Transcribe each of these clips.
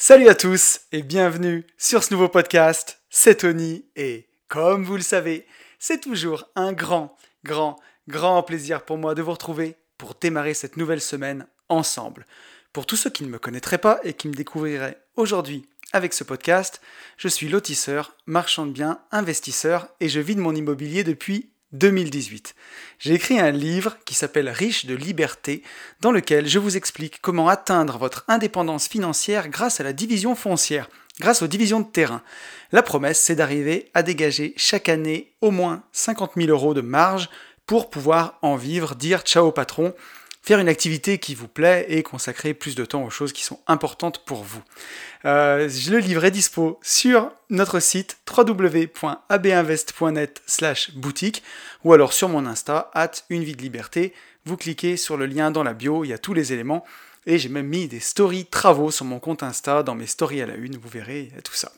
Salut à tous et bienvenue sur ce nouveau podcast. C'est Tony et comme vous le savez, c'est toujours un grand, grand, grand plaisir pour moi de vous retrouver pour démarrer cette nouvelle semaine ensemble. Pour tous ceux qui ne me connaîtraient pas et qui me découvriraient aujourd'hui avec ce podcast, je suis lotisseur, marchand de biens, investisseur et je vis de mon immobilier depuis 2018. J'ai écrit un livre qui s'appelle Riche de liberté, dans lequel je vous explique comment atteindre votre indépendance financière grâce à la division foncière, grâce aux divisions de terrain. La promesse, c'est d'arriver à dégager chaque année au moins 50 000 euros de marge pour pouvoir en vivre, dire ciao patron, faire une activité qui vous plaît et consacrer plus de temps aux choses qui sont importantes pour vous. Euh, le livre est dispo sur notre site www.abinvest.net slash boutique ou alors sur mon Insta, at une vie de liberté. Vous cliquez sur le lien dans la bio, il y a tous les éléments. Et j'ai même mis des stories travaux sur mon compte Insta, dans mes stories à la une, vous verrez, il y a tout ça.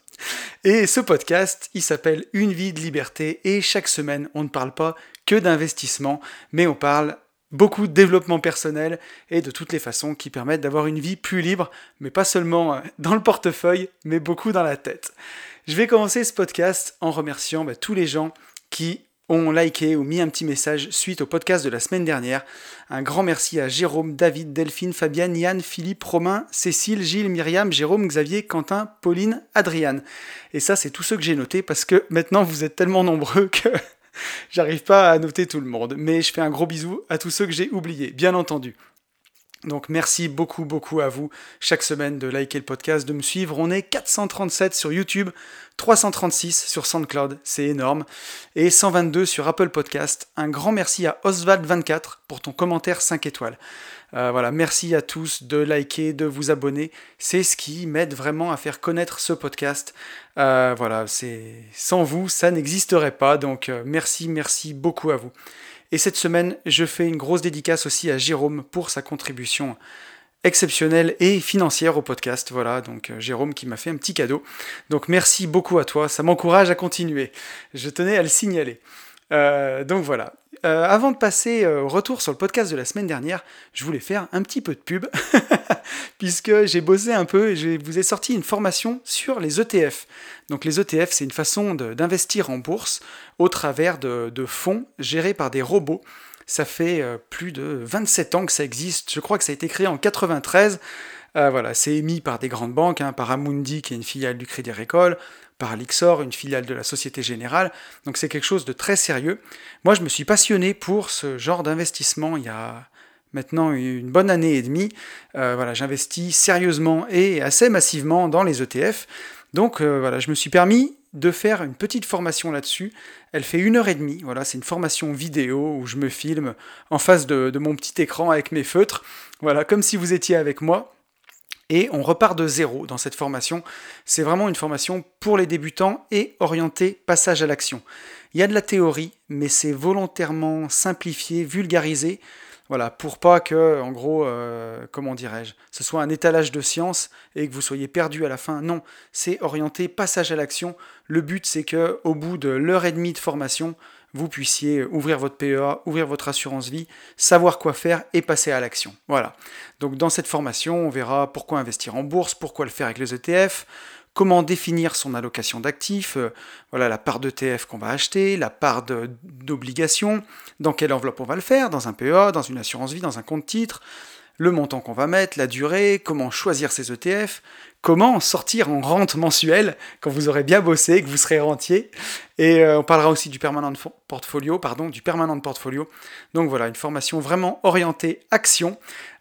Et ce podcast, il s'appelle Une vie de liberté, et chaque semaine, on ne parle pas que d'investissement, mais on parle beaucoup de développement personnel et de toutes les façons qui permettent d'avoir une vie plus libre, mais pas seulement euh, dans le portefeuille, mais beaucoup dans la tête. Je vais commencer ce podcast en remerciant bah, tous les gens qui ont liké ou mis un petit message suite au podcast de la semaine dernière. Un grand merci à Jérôme, David, Delphine, Fabienne, Yann, Philippe, Romain, Cécile, Gilles, Myriam, Jérôme, Xavier, Quentin, Pauline, Adriane. Et ça, c'est tous ceux que j'ai notés parce que maintenant vous êtes tellement nombreux que J'arrive pas à noter tout le monde, mais je fais un gros bisou à tous ceux que j'ai oubliés, bien entendu. Donc merci beaucoup beaucoup à vous chaque semaine de liker le podcast, de me suivre. On est 437 sur YouTube, 336 sur SoundCloud, c'est énorme, et 122 sur Apple Podcast. Un grand merci à Oswald24 pour ton commentaire 5 étoiles. Euh, voilà, merci à tous de liker, de vous abonner. C'est ce qui m'aide vraiment à faire connaître ce podcast. Euh, voilà, c'est sans vous, ça n'existerait pas. Donc euh, merci, merci beaucoup à vous. Et cette semaine, je fais une grosse dédicace aussi à Jérôme pour sa contribution exceptionnelle et financière au podcast. Voilà, donc Jérôme qui m'a fait un petit cadeau. Donc merci beaucoup à toi, ça m'encourage à continuer. Je tenais à le signaler. Donc voilà. Euh, avant de passer euh, au retour sur le podcast de la semaine dernière, je voulais faire un petit peu de pub, puisque j'ai bossé un peu et je vous ai sorti une formation sur les ETF. Donc les ETF, c'est une façon d'investir en bourse au travers de, fonds gérés par des robots. Ça fait euh, plus de 27 ans que ça existe, je crois que ça a été créé en 93. voilà, c'est émis par des grandes banques, hein, par Amundi qui est une filiale du Crédit Agricole, par Lixor, une filiale de la Société Générale. Donc c'est quelque chose de très sérieux. Moi, je me suis passionné pour ce genre d'investissement il y a maintenant une bonne année et demie. Euh, voilà, j'investis sérieusement et assez massivement dans les ETF. Donc euh, voilà, je me suis permis de faire une petite formation là-dessus. Elle fait une heure et demie. Voilà, c'est une formation vidéo où je me filme en face de, de mon petit écran avec mes feutres. Voilà, comme si vous étiez avec moi et on repart de zéro dans cette formation. C'est vraiment une formation pour les débutants et orientée passage à l'action. Il y a de la théorie, mais c'est volontairement simplifié, vulgarisé, voilà, pour pas que, en gros, euh, comment dirais-je, ce soit un étalage de science et que vous soyez perdu à la fin. Non, c'est orienté passage à l'action. Le but, c'est que au bout de l'heure et demie de formation, vous puissiez ouvrir votre PEA, ouvrir votre assurance vie, savoir quoi faire et passer à l'action. Voilà. Donc dans cette formation, on verra pourquoi investir en bourse, pourquoi le faire avec les ETF, comment définir son allocation d'actifs, euh, voilà la part d'ETF qu'on va acheter, la part d'obligation, dans quelle enveloppe on va le faire, dans un PEA, dans une assurance vie, dans un compte titre, le montant qu'on va mettre, la durée, comment choisir ses ETF, comment sortir en rente mensuelle quand vous aurez bien bossé, que vous serez rentier. Et euh, on parlera aussi du permanent portfolio, pardon, du permanent portfolio. Donc voilà, une formation vraiment orientée action.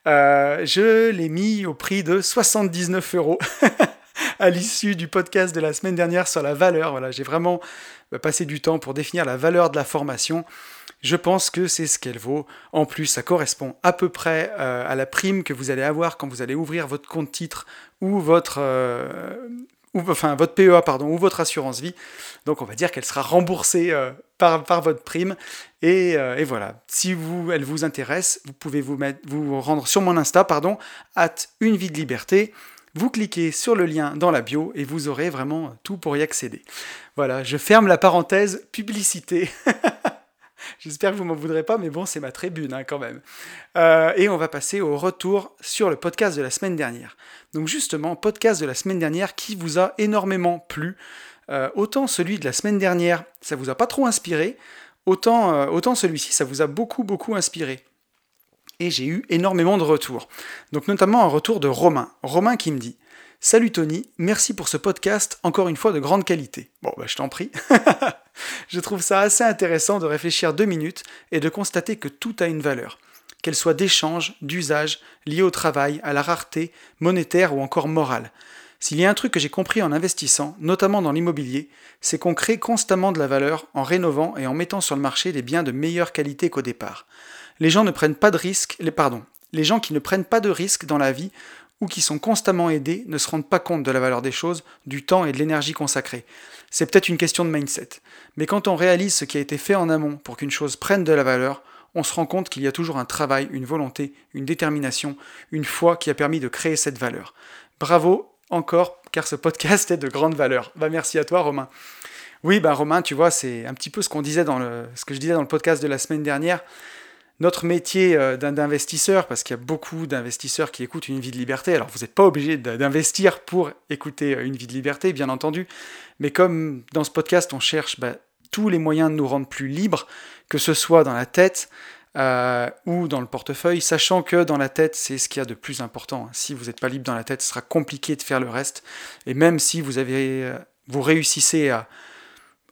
Euh, je l'ai mis au prix de 79 euros. à l'issue du podcast de la semaine dernière sur la valeur. Voilà, j'ai vraiment bah, passé du temps pour définir la valeur de la formation je pense que c'est ce qu'elle vaut. En plus, ça correspond à peu près euh, à la prime que vous allez avoir quand vous allez ouvrir votre compte titre ou votre, euh, ou, enfin, votre PEA pardon, ou votre assurance vie. Donc on va dire qu'elle sera remboursée euh, par, votre prime. Et, voilà, si elle vous intéresse, vous pouvez vous rendre sur mon Insta, pardon, at une vie de liberté. Vous cliquez sur le lien dans la bio et vous aurez vraiment tout pour y accéder. Voilà, je ferme la parenthèse publicité. J'espère que vous m'en voudrez pas, mais bon, c'est ma tribune hein, quand même. Euh, et on va passer au retour sur le podcast de la semaine dernière. Donc justement, podcast de la semaine dernière qui vous a énormément plu. Euh, autant celui de la semaine dernière, ça vous a pas trop inspiré, autant, euh, autant celui-ci, ça vous a beaucoup, beaucoup inspiré. Et j'ai eu énormément de retours. Donc notamment un retour de Romain. Romain qui me dit Salut Tony, merci pour ce podcast, encore une fois de grande qualité. Bon, bah, je t'en prie. je trouve ça assez intéressant de réfléchir deux minutes et de constater que tout a une valeur, qu'elle soit d'échange, d'usage, liée au travail, à la rareté, monétaire ou encore morale. S'il y a un truc que j'ai compris en investissant, notamment dans l'immobilier, c'est qu'on crée constamment de la valeur en rénovant et en mettant sur le marché des biens de meilleure qualité qu'au départ. Les gens ne prennent pas de risques, les, pardon, les gens qui ne prennent pas de risques dans la vie ou qui sont constamment aidés ne se rendent pas compte de la valeur des choses, du temps et de l'énergie consacrée. C'est peut-être une question de mindset. Mais quand on réalise ce qui a été fait en amont pour qu'une chose prenne de la valeur, on se rend compte qu'il y a toujours un travail, une volonté, une détermination, une foi qui a permis de créer cette valeur. Bravo encore, car ce podcast est de grande valeur. Bah, merci à toi, Romain. Oui, bah, Romain, tu vois, c'est un petit peu ce ce que je disais dans le podcast de la semaine dernière notre métier euh, d'investisseur, parce qu'il y a beaucoup d'investisseurs qui écoutent une vie de liberté. Alors vous n'êtes pas obligé d'investir pour écouter euh, une vie de liberté, bien entendu, mais comme dans ce podcast on cherche bah, tous les moyens de nous rendre plus libres, que ce soit dans la tête euh, ou dans le portefeuille, sachant que dans la tête c'est ce qu'il y a de plus important. Si vous n'êtes pas libre dans la tête, ce sera compliqué de faire le reste. Et même si vous avez, vous réussissez à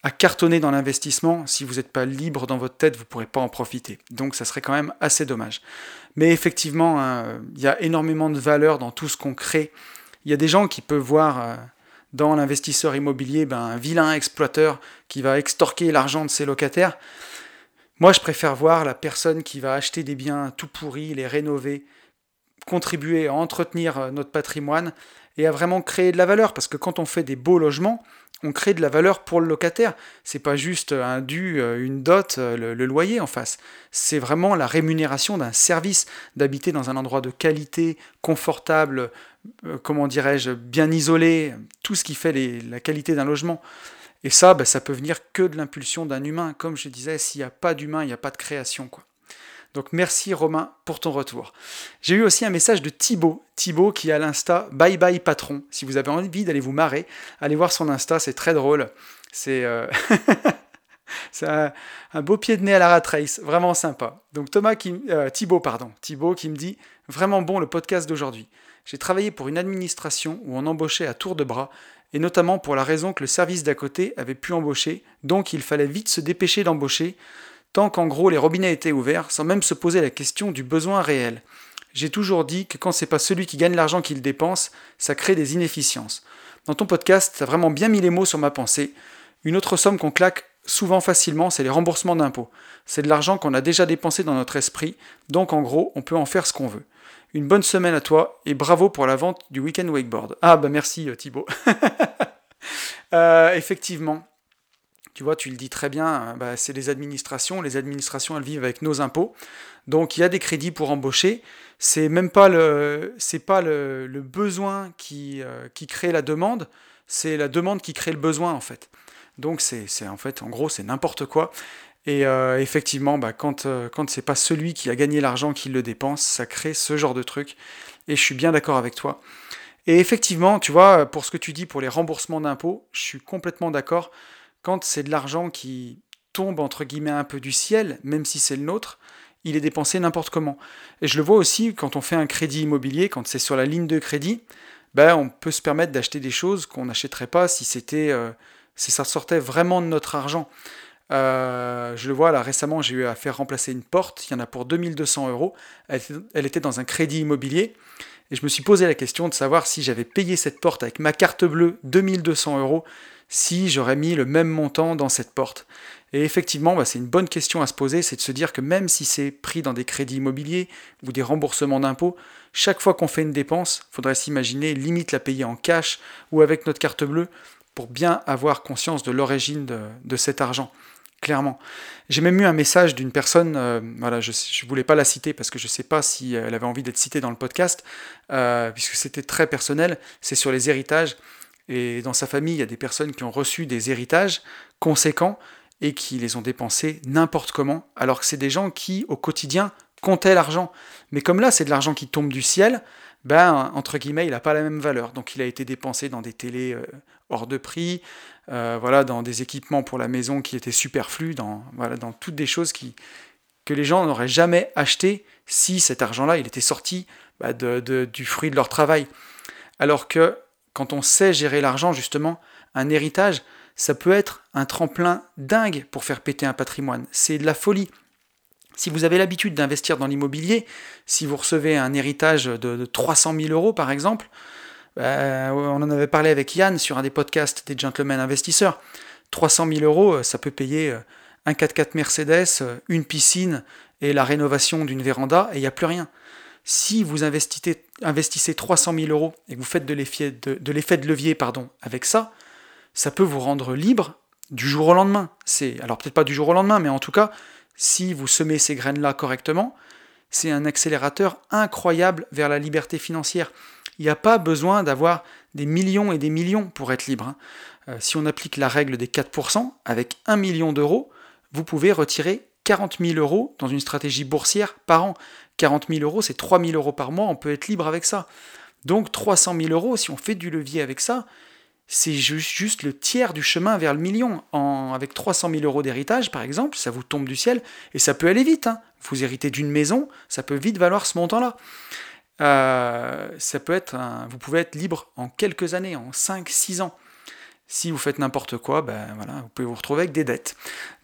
à cartonner dans l'investissement, si vous n'êtes pas libre dans votre tête, vous ne pourrez pas en profiter. Donc ça serait quand même assez dommage. Mais effectivement, hein, il y a énormément de valeur dans tout ce qu'on crée. Il y a des gens qui peuvent voir euh, dans l'investisseur immobilier ben, un vilain exploiteur qui va extorquer l'argent de ses locataires. Moi, je préfère voir la personne qui va acheter des biens tout pourris, les rénover, contribuer à entretenir euh, notre patrimoine et à vraiment créer de la valeur. Parce que quand on fait des beaux logements, on crée de la valeur pour le locataire. C'est pas juste un dû, euh, une dot, euh, le, loyer en face. C'est vraiment la rémunération d'un service, d'habiter dans un endroit de qualité, confortable, euh, comment dirais-je, bien isolé, tout ce qui fait la qualité d'un logement. Et ça, bah, ça peut venir que de l'impulsion d'un humain. Comme je disais, s'il n'y a pas d'humain, il n'y a pas de création. Quoi. Donc merci Romain pour ton retour. J'ai eu aussi un message de Thibaut, Thibaut qui a l'insta Bye Bye Patron. Si vous avez envie d'aller vous marrer, allez voir son Insta, c'est très drôle. C'est euh, un, beau pied de nez à la rat race, vraiment sympa. Donc Thomas euh, Thibaut, pardon, Thibaut qui me dit vraiment bon le podcast d'aujourd'hui. J'ai travaillé pour une administration où on embauchait à tour de bras, et notamment pour la raison que le service d'à côté avait pu embaucher, donc il fallait vite se dépêcher d'embaucher tant qu'en gros les robinets étaient ouverts, sans même se poser la question du besoin réel. J'ai toujours dit que quand c'est pas celui qui gagne l'argent qui le dépense, ça crée des inefficiences. Dans ton podcast, tu as vraiment bien mis les mots sur ma pensée. Une autre somme qu'on claque souvent facilement, c'est les remboursements d'impôts. C'est de l'argent qu'on a déjà dépensé dans notre esprit, donc en gros, on peut en faire ce qu'on veut. Une bonne semaine à toi et bravo pour la vente du week-end wakeboard. Ah bah merci euh, Thibaut. Euh, effectivement, tu vois, tu le dis très bien, hein, bah, c'est les administrations. Les administrations, elles vivent avec nos impôts. Donc il y a des crédits pour embaucher. C'est même pas le, c'est pas le, besoin qui, euh, qui crée la demande, c'est la demande qui crée le besoin en fait. Donc c'est, en fait, en gros, c'est n'importe quoi. Et euh, effectivement, bah, quand, euh, quand c'est pas celui qui a gagné l'argent qui le dépense, ça crée ce genre de truc. Et je suis bien d'accord avec toi. Et effectivement, tu vois, pour ce que tu dis pour les remboursements d'impôts, je suis complètement d'accord quand c'est de l'argent qui tombe entre guillemets un peu du ciel, même si c'est le nôtre, il est dépensé n'importe comment. Et je le vois aussi quand on fait un crédit immobilier, quand c'est sur la ligne de crédit, ben, on peut se permettre d'acheter des choses qu'on n'achèterait pas si c'était euh, si ça sortait vraiment de notre argent. Euh, je le vois là récemment, j'ai eu à faire remplacer une porte, il y en a pour 2200 euros. Elle était dans un crédit immobilier. Et je me suis posé la question de savoir si j'avais payé cette porte avec ma carte bleue 2200 euros, si j'aurais mis le même montant dans cette porte Et effectivement, bah, c'est une bonne question à se poser, c'est de se dire que même si c'est pris dans des crédits immobiliers ou des remboursements d'impôts, chaque fois qu'on fait une dépense, il faudrait s'imaginer limite la payer en cash ou avec notre carte bleue pour bien avoir conscience de l'origine de, cet argent clairement. J'ai même eu un message d'une personne, euh, je ne voulais pas la citer parce que je ne sais pas si elle avait envie d'être citée dans le podcast, euh, puisque c'était très personnel, c'est sur les héritages. Et dans sa famille, il y a des personnes qui ont reçu des héritages conséquents et qui les ont dépensés n'importe comment, alors que c'est des gens qui, au quotidien, comptaient l'argent. Mais comme là, c'est de l'argent qui tombe du ciel, ben, entre guillemets, il n'a pas la même valeur. Donc il a été dépensé dans des télés euh, hors de prix, euh, voilà, dans des équipements pour la maison qui étaient superflus, dans, voilà, dans toutes des choses qui, que les gens n'auraient jamais acheté si cet argent-là, il était sorti bah, du fruit de leur travail. Alors que quand on sait gérer l'argent, justement, un héritage, ça peut être un tremplin dingue pour faire péter un patrimoine. C'est de la folie. Si vous avez l'habitude d'investir dans l'immobilier, si vous recevez un héritage de, 300 000 euros par exemple, bah, on en avait parlé avec Yann sur un des podcasts des gentlemen investisseurs, 300 000 euros, ça peut payer euh, un 4x4 Mercedes, euh, une piscine et la rénovation d'une véranda, et il n'y a plus rien. Si vous investissez, investissez 300 000 euros et que vous faites de l'effet de, levier avec ça, ça peut vous rendre libre du jour au lendemain. Alors peut-être pas du jour au lendemain, mais en tout cas, si vous semez ces graines-là correctement, c'est un accélérateur incroyable vers la liberté financière. Il n'y a pas besoin d'avoir des millions et des millions pour être libre. Hein. Euh, si on applique la règle des 4%, avec 1 million d'euros, vous pouvez retirer 40 000 euros dans une stratégie boursière par an. 40 000 euros, c'est 3 000 euros par mois, on peut être libre avec ça. Donc 300 000 euros, si on fait du levier avec ça, c'est juste, le tiers du chemin vers le million. Avec 300 000 euros d'héritage, par exemple, ça vous tombe du ciel, et ça peut aller vite. Hein. Vous héritez d'une maison, ça peut vite valoir ce montant-là. Euh, ça peut être vous pouvez être libre en quelques années, en 5-6 ans. Si vous faites n'importe quoi, ben voilà, vous pouvez vous retrouver avec des dettes.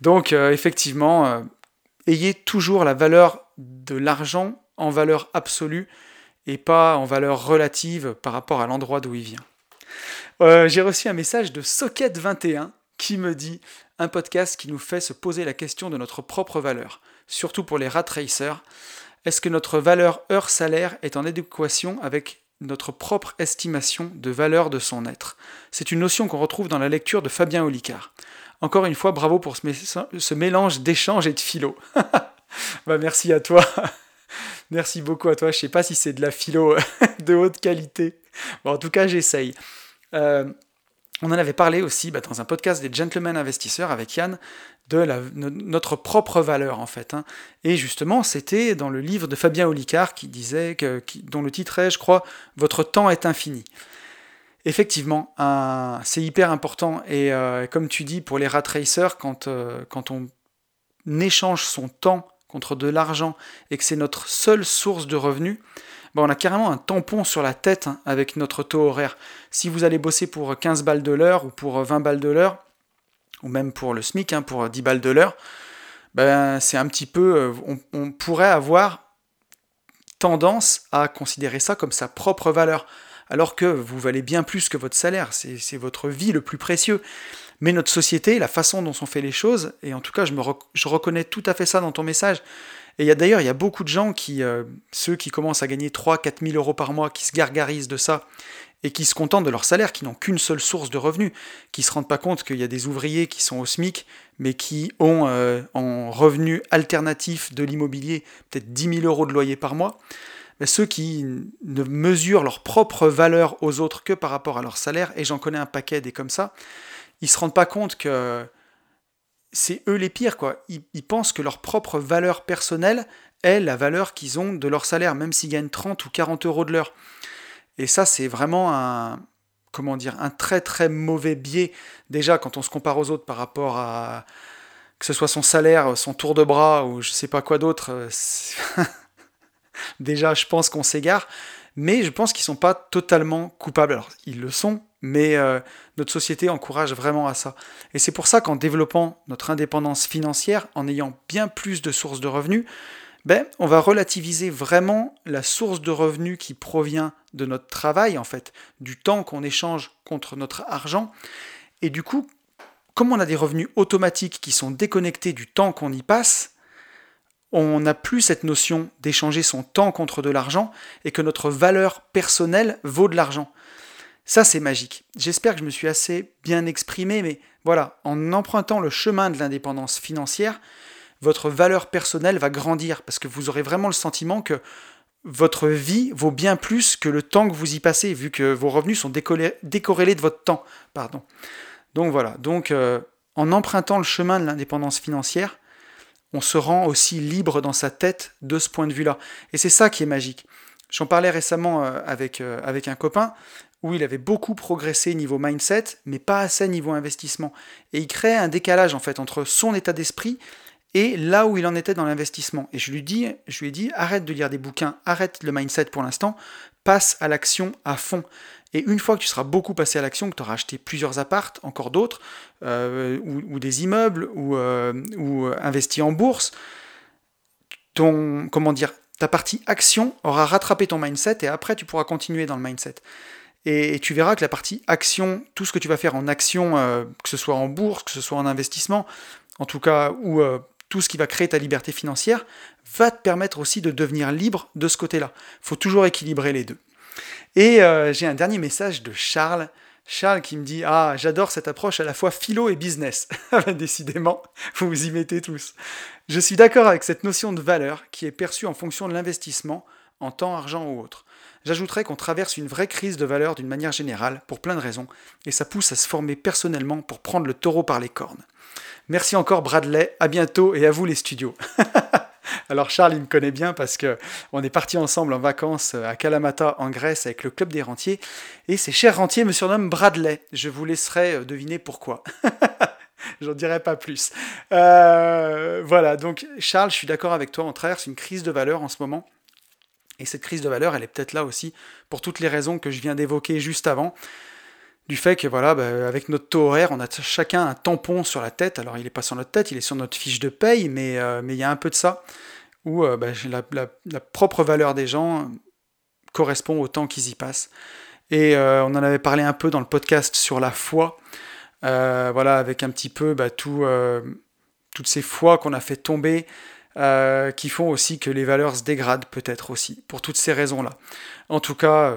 Donc euh, effectivement, euh, ayez toujours la valeur de l'argent en valeur absolue et pas en valeur relative par rapport à l'endroit d'où il vient. Euh, j'ai reçu un message de Socket21 qui me dit un podcast qui nous fait se poser la question de notre propre valeur, surtout pour les rat racers. Est-ce que notre valeur heure-salaire est en adéquation avec notre propre estimation de valeur de son être? C'est une notion qu'on retrouve dans la lecture de Fabien Olicard. Encore une fois, bravo pour ce, mélange d'échange et de philo. bah, merci à toi. merci beaucoup à toi. Je sais pas si c'est de la philo de haute qualité. en tout cas, j'essaye. Euh, on en avait parlé aussi bah, dans un podcast des Gentlemen Investisseurs avec Yann de notre propre valeur en fait. Hein. Et justement, c'était dans le livre de Fabien Olicard qui disait que, dont le titre est, je crois, Votre temps est infini. Effectivement, c'est hyper important. Et euh, comme tu dis, pour les rat racers, quand, euh, quand on échange son temps contre de l'argent et que c'est notre seule source de revenus, bah, on a carrément un tampon sur la tête hein, avec notre taux horaire. Si vous allez bosser pour 15 balles de l'heure ou pour 20 balles de l'heure, ou même pour le SMIC, hein, pour 10 balles de l'heure, ben, c'est un petit peu. Euh, on, pourrait avoir tendance à considérer ça comme sa propre valeur, alors que vous valez bien plus que votre salaire, c'est votre vie le plus précieux. Mais notre société, la façon dont on fait les choses, et en tout cas je, me je reconnais tout à fait ça dans ton message, et d'ailleurs, il y a beaucoup de gens qui, euh, ceux qui commencent à gagner 3-4 000 euros par mois, qui se gargarisent de ça et qui se contentent de leur salaire, qui n'ont qu'une seule source de revenus, qui ne se rendent pas compte qu'il y a des ouvriers qui sont au SMIC, mais qui ont euh, en revenu alternatif de l'immobilier peut-être 10 000 euros de loyer par mois. Ceux qui ne mesurent leur propre valeur aux autres que par rapport à leur salaire, et j'en connais un paquet des comme ça, ils se rendent pas compte que c'est eux les pires, quoi. Ils, pensent que leur propre valeur personnelle est la valeur qu'ils ont de leur salaire, même s'ils gagnent 30 ou 40 euros de l'heure. Et ça, c'est vraiment un, comment dire, un très très mauvais biais. Déjà, quand on se compare aux autres par rapport à que ce soit son salaire, son tour de bras ou je sais pas quoi d'autre, euh, déjà, je pense qu'on s'égare. Mais je pense qu'ils sont pas totalement coupables. Alors, ils le sont, mais euh, notre société encourage vraiment à ça. Et c'est pour ça qu'en développant notre indépendance financière, en ayant bien plus de sources de revenus, ben, on va relativiser vraiment la source de revenus qui provient de notre travail, en fait, du temps qu'on échange contre notre argent. Et du coup, comme on a des revenus automatiques qui sont déconnectés du temps qu'on y passe, on n'a plus cette notion d'échanger son temps contre de l'argent et que notre valeur personnelle vaut de l'argent. Ça, c'est magique. J'espère que je me suis assez bien exprimé, mais voilà, en empruntant le chemin de l'indépendance financière, votre valeur personnelle va grandir parce que vous aurez vraiment le sentiment que votre vie vaut bien plus que le temps que vous y passez, vu que vos revenus sont décorrélés de votre temps. Pardon. Donc voilà, donc euh, en empruntant le chemin de l'indépendance financière, on se rend aussi libre dans sa tête de ce point de vue-là. Et c'est ça qui est magique. J'en parlais récemment euh, euh, avec un copain où il avait beaucoup progressé niveau mindset, mais pas assez niveau investissement. Et il crée un décalage en fait entre son état d'esprit et là où il en était dans l'investissement. Et je lui, dis, je lui ai dit, arrête de lire des bouquins, arrête le mindset pour l'instant, passe à l'action à fond. Et une fois que tu seras beaucoup passé à l'action, que tu auras acheté plusieurs appartes, encore d'autres, euh, ou, des immeubles, ou, euh, euh, investi en bourse, comment dire, ta partie action aura rattrapé ton mindset et après tu pourras continuer dans le mindset. Et, tu verras que la partie action, tout ce que tu vas faire en action, que ce soit en bourse, que ce soit en investissement, en tout cas, ou tout ce qui va créer ta liberté financière, va te permettre aussi de devenir libre de ce côté-là. Il faut toujours équilibrer les deux. Et euh, j'ai un dernier message de Charles. Charles qui me dit Ah, j'adore cette approche à la fois philo et business. Décidément, vous vous y mettez tous. Je suis d'accord avec cette notion de valeur qui est perçue en fonction de l'investissement, en temps, argent ou autre. J'ajouterais qu'on traverse une vraie crise de valeur d'une manière générale, pour plein de raisons, et ça pousse à se former personnellement pour prendre le taureau par les cornes. Merci encore Bradley, à bientôt et à vous les studios. Alors Charles, il me connaît bien parce que on est parti ensemble en vacances à Kalamata en Grèce avec le club des rentiers et ces chers rentiers me surnomment Bradley. Je vous laisserai euh, deviner pourquoi. J'en dirai pas plus. Euh, voilà, donc Charles, je suis d'accord avec toi, on traverse une crise de valeur en ce moment. Et cette crise de valeur, elle est peut-être là aussi pour toutes les raisons que je viens d'évoquer juste avant du fait que voilà, bah, avec notre taux horaire, on a chacun un tampon sur la tête. Alors il n'est pas sur notre tête, il est sur notre fiche de paye, mais euh, il y a un peu de ça où euh, bah, la, propre valeur des gens correspond au temps qu'ils y passent. Et euh, on en avait parlé un peu dans le podcast sur la foi, voilà, avec un petit peu bah, tout, toutes ces fois qu'on a fait tomber. Qui font aussi que les valeurs se dégradent peut-être aussi, pour toutes ces raisons-là. En tout cas,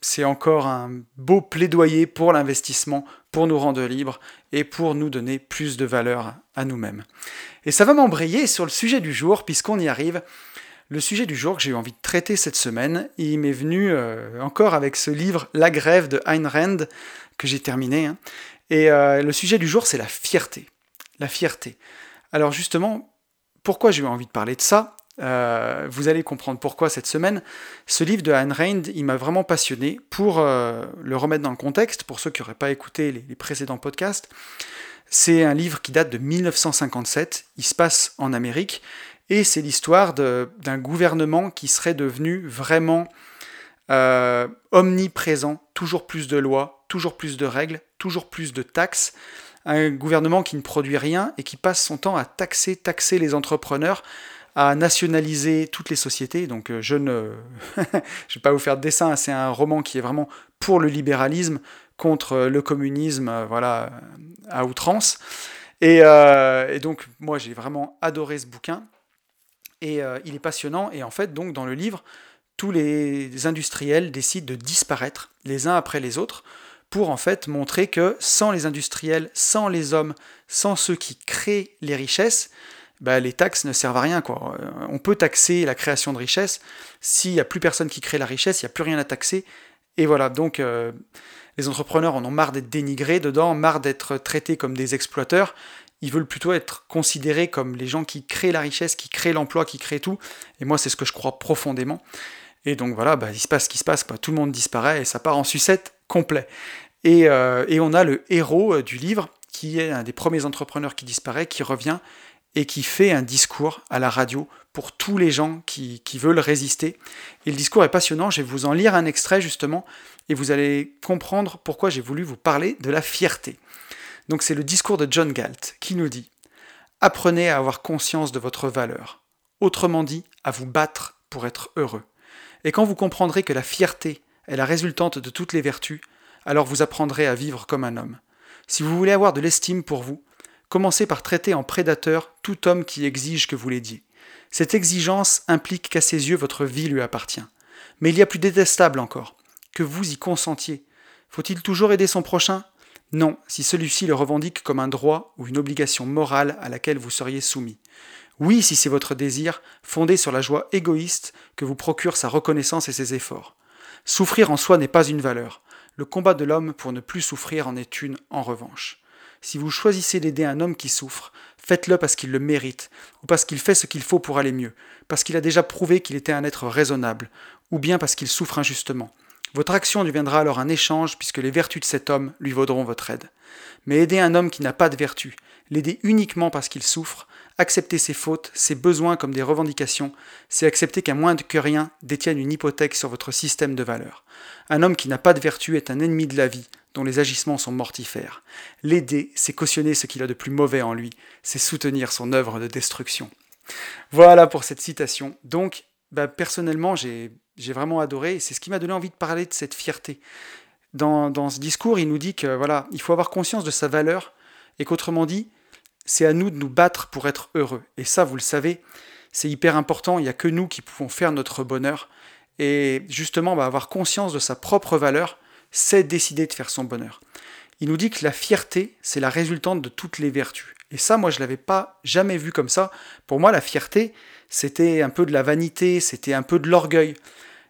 c'est encore un beau plaidoyer pour l'investissement, pour nous rendre libres et pour nous donner plus de valeur à nous-mêmes. Et ça va m'embrayer sur le sujet du jour, puisqu'on y arrive. Le sujet du jour que j'ai eu envie de traiter cette semaine, il m'est venu euh, encore avec ce livre La grève de Ayn Rand, que j'ai terminé. Hein. Et euh, le sujet du jour, c'est la fierté. La fierté. Alors justement, pourquoi j'ai eu envie de parler de ça euh, vous allez comprendre pourquoi cette semaine. Ce livre de Ayn Rand, il m'a vraiment passionné. Pour euh, le remettre dans le contexte, pour ceux qui n'auraient pas écouté les, précédents podcasts, c'est un livre qui date de 1957. Il se passe en Amérique et c'est l'histoire d'un gouvernement qui serait devenu vraiment euh, omniprésent, toujours plus de lois, toujours plus de règles, toujours plus de taxes. Un gouvernement qui ne produit rien et qui passe son temps à taxer, taxer les entrepreneurs à nationaliser toutes les sociétés. Donc euh, je ne vais pas vous faire de dessin, c'est un roman qui est vraiment pour le libéralisme contre le communisme, euh, voilà, à outrance. Et, euh, et donc moi j'ai vraiment adoré ce bouquin et il est passionnant. Et en fait donc dans le livre tous les industriels décident de disparaître les uns après les autres pour en fait montrer que sans les industriels, sans les hommes, sans ceux qui créent les richesses, bah, les taxes ne servent à rien. Quoi. Euh, on peut taxer la création de richesse. S'il n'y a plus personne qui crée la richesse, il n'y a plus rien à taxer. Et voilà, donc euh, les entrepreneurs en ont marre d'être dénigrés dedans, marre d'être traités comme des exploiteurs. Ils veulent plutôt être considérés comme les gens qui créent la richesse, qui créent l'emploi, qui créent tout. Et moi, c'est ce que je crois profondément. Et donc voilà, bah, il se passe ce qui se passe, tout le monde disparaît et ça part en sucette complet. Et, euh, et on a le héros du livre, qui est un des premiers entrepreneurs qui disparaît, qui revient et qui fait un discours à la radio pour tous les gens qui, veulent résister. Et le discours est passionnant, je vais vous en lire un extrait justement, et vous allez comprendre pourquoi j'ai voulu vous parler de la fierté. Donc c'est le discours de John Galt qui nous dit Apprenez à avoir conscience de votre valeur, autrement dit, à vous battre pour être heureux. Et quand vous comprendrez que la fierté est la résultante de toutes les vertus, alors vous apprendrez à vivre comme un homme. Si vous voulez avoir de l'estime pour vous, Commencez par traiter en prédateur tout homme qui exige que vous l'aidiez. Cette exigence implique qu'à ses yeux votre vie lui appartient. Mais il y a plus détestable encore, que vous y consentiez. Faut-il toujours aider son prochain? Non, si celui-ci le revendique comme un droit ou une obligation morale à laquelle vous seriez soumis. Oui, si c'est votre désir, fondé sur la joie égoïste que vous procure sa reconnaissance et ses efforts. Souffrir en soi n'est pas une valeur. Le combat de l'homme pour ne plus souffrir en est une en revanche. si vous choisissez d'aider un homme qui souffre, faites-le parce qu'il le mérite, ou parce qu'il fait ce qu'il faut pour aller mieux, parce qu'il a déjà prouvé qu'il était un être raisonnable, ou bien parce qu'il souffre injustement. Votre action deviendra alors un échange puisque les vertus de cet homme lui vaudront votre aide. Mais aider un homme qui n'a pas de vertu, l'aider uniquement parce qu'il souffre, accepter ses fautes, ses besoins comme des revendications, c'est accepter qu'à moins que rien détienne une hypothèque sur votre système de valeurs. Un homme qui n'a pas de vertu est un ennemi de la vie, dont les agissements sont mortifères. L'aider, c'est cautionner ce qu'il a de plus mauvais en lui, c'est soutenir son œuvre de destruction. Voilà pour cette citation. Donc, bah, personnellement, j'ai vraiment adoré, c'est ce qui m'a donné envie de parler de cette fierté. Dans, dans, ce discours, il nous dit que voilà, il faut avoir conscience de sa valeur, et qu'autrement dit, c'est à nous de nous battre pour être heureux. Et ça, vous le savez, c'est hyper important, il n'y a que nous qui pouvons faire notre bonheur. Et justement, bah, avoir conscience de sa propre valeur, c'est décider de faire son bonheur. Il nous dit que la fierté, c'est la résultante de toutes les vertus. Et ça, moi, je ne l'avais pas jamais vu comme ça. Pour moi, la fierté, c'était un peu de la vanité, c'était un peu de l'orgueil.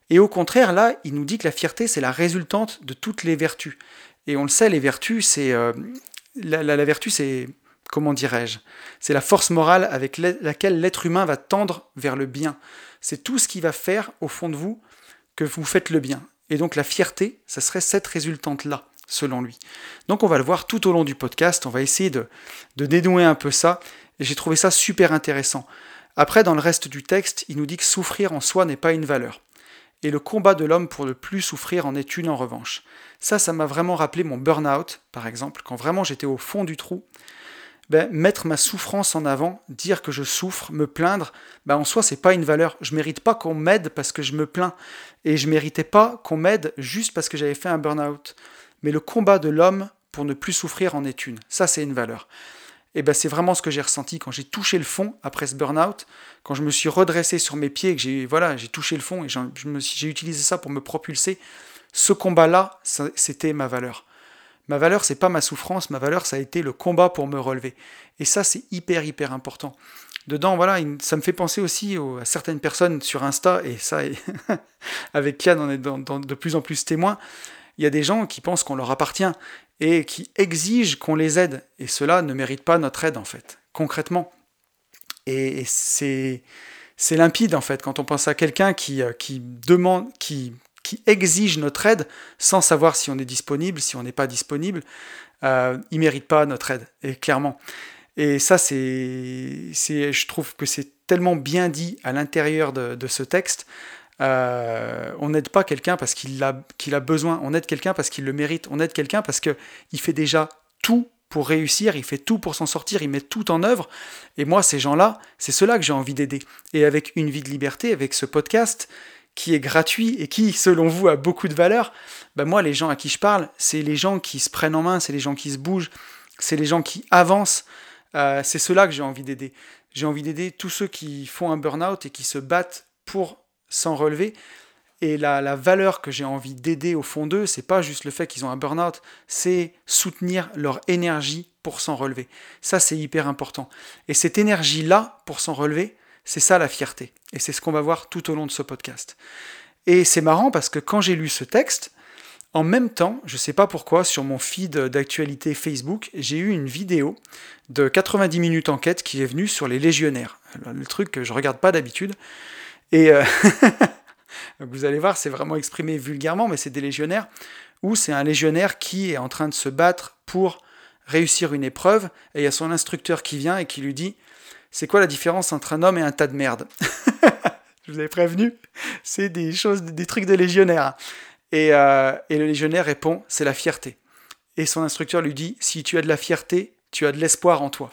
Et au contraire, là, il nous dit que la fierté, c'est la résultante de toutes les vertus. Et on le sait, les vertus, c'est... Euh, la, la, vertu, c'est... Comment dirais-je C'est la force morale avec laquelle l'être humain va tendre vers le bien. C'est tout ce qui va faire, au fond de vous, que vous faites le bien. Et donc la fierté, ça serait cette résultante-là, selon lui. Donc on va le voir tout au long du podcast, on va essayer de, de dénouer un peu ça, et j'ai trouvé ça super intéressant. Après, dans le reste du texte, il nous dit que souffrir en soi n'est pas une valeur. Et le combat de l'homme pour ne plus souffrir en est une en revanche. Ça, ça m'a vraiment rappelé mon burn-out, par exemple, quand vraiment j'étais au fond du trou. Ben, mettre ma souffrance en avant, dire que je souffre, me plaindre, ben, en soi, c'est pas une valeur. Je mérite pas qu'on m'aide parce que je me plains. Et je méritais pas qu'on m'aide juste parce que j'avais fait un burn-out. Mais le combat de l'homme pour ne plus souffrir en est une. Ça, c'est une valeur et ben c'est vraiment ce que j'ai ressenti quand j'ai touché le fond après ce burn-out, quand je me suis redressé sur mes pieds, que j'ai voilà, j'ai touché le fond et j'ai utilisé ça pour me propulser. Ce combat-là, c'était ma valeur. Ma valeur, c'est pas ma souffrance, ma valeur, ça a été le combat pour me relever. Et ça, c'est hyper, hyper important. Dedans, voilà, ça me fait penser aussi à certaines personnes sur Insta, et ça, avec Kian, on est de plus en plus témoins. Il y a des gens qui pensent qu'on leur appartient et qui exigent qu'on les aide. Et cela ne mérite pas notre aide, en fait, concrètement. Et c'est, c'est limpide, en fait, quand on pense à quelqu'un qui, euh, qui demande, qui, qui exige notre aide sans savoir si on est disponible, si on n'est pas disponible, euh, il ne mérite pas notre aide, et clairement. Et ça, c'est, c'est, je trouve que c'est tellement bien dit à l'intérieur de, de ce texte, euh, on n'aide pas quelqu'un parce qu'il a, qu'il a besoin, on aide quelqu'un parce qu'il le mérite, on aide quelqu'un parce qu'il fait déjà tout pour réussir, il fait tout pour s'en sortir, il met tout en œuvre. Et moi, ces gens-là, c'est ceux-là que j'ai envie d'aider. Et avec une vie de liberté, avec ce podcast qui est gratuit et qui, selon vous, a beaucoup de valeur, ben moi, les gens à qui je parle, c'est les gens qui se prennent en main, c'est les gens qui se bougent, c'est les gens qui avancent. Euh, c'est ceux-là que j'ai envie d'aider. J'ai envie d'aider tous ceux qui font un burn-out et qui se battent pour sans relever. Et la, la valeur que j'ai envie d'aider au fond d'eux, c'est pas juste le fait qu'ils ont un burn-out, c'est soutenir leur énergie pour s'en relever. Ça, c'est hyper important. Et cette énergie-là, pour s'en relever, c'est ça la fierté. Et c'est ce qu'on va voir tout au long de ce podcast. Et c'est marrant parce que quand j'ai lu ce texte, en même temps, je ne sais pas pourquoi, sur mon feed d'actualité Facebook, j'ai eu une vidéo de 90 minutes enquête qui est venue sur les légionnaires. Le truc que je regarde pas d'habitude. Et euh, vous allez voir, c'est vraiment exprimé vulgairement, mais c'est des légionnaires, où c'est un légionnaire qui est en train de se battre pour réussir une épreuve, et il y a son instructeur qui vient et qui lui dit C'est quoi la différence entre un homme et un tas de merde Je vous avais prévenu, c'est des choses, des trucs de légionnaires. Et, euh, et le légionnaire répond C'est la fierté. Et son instructeur lui dit Si tu as de la fierté, tu as de l'espoir en toi.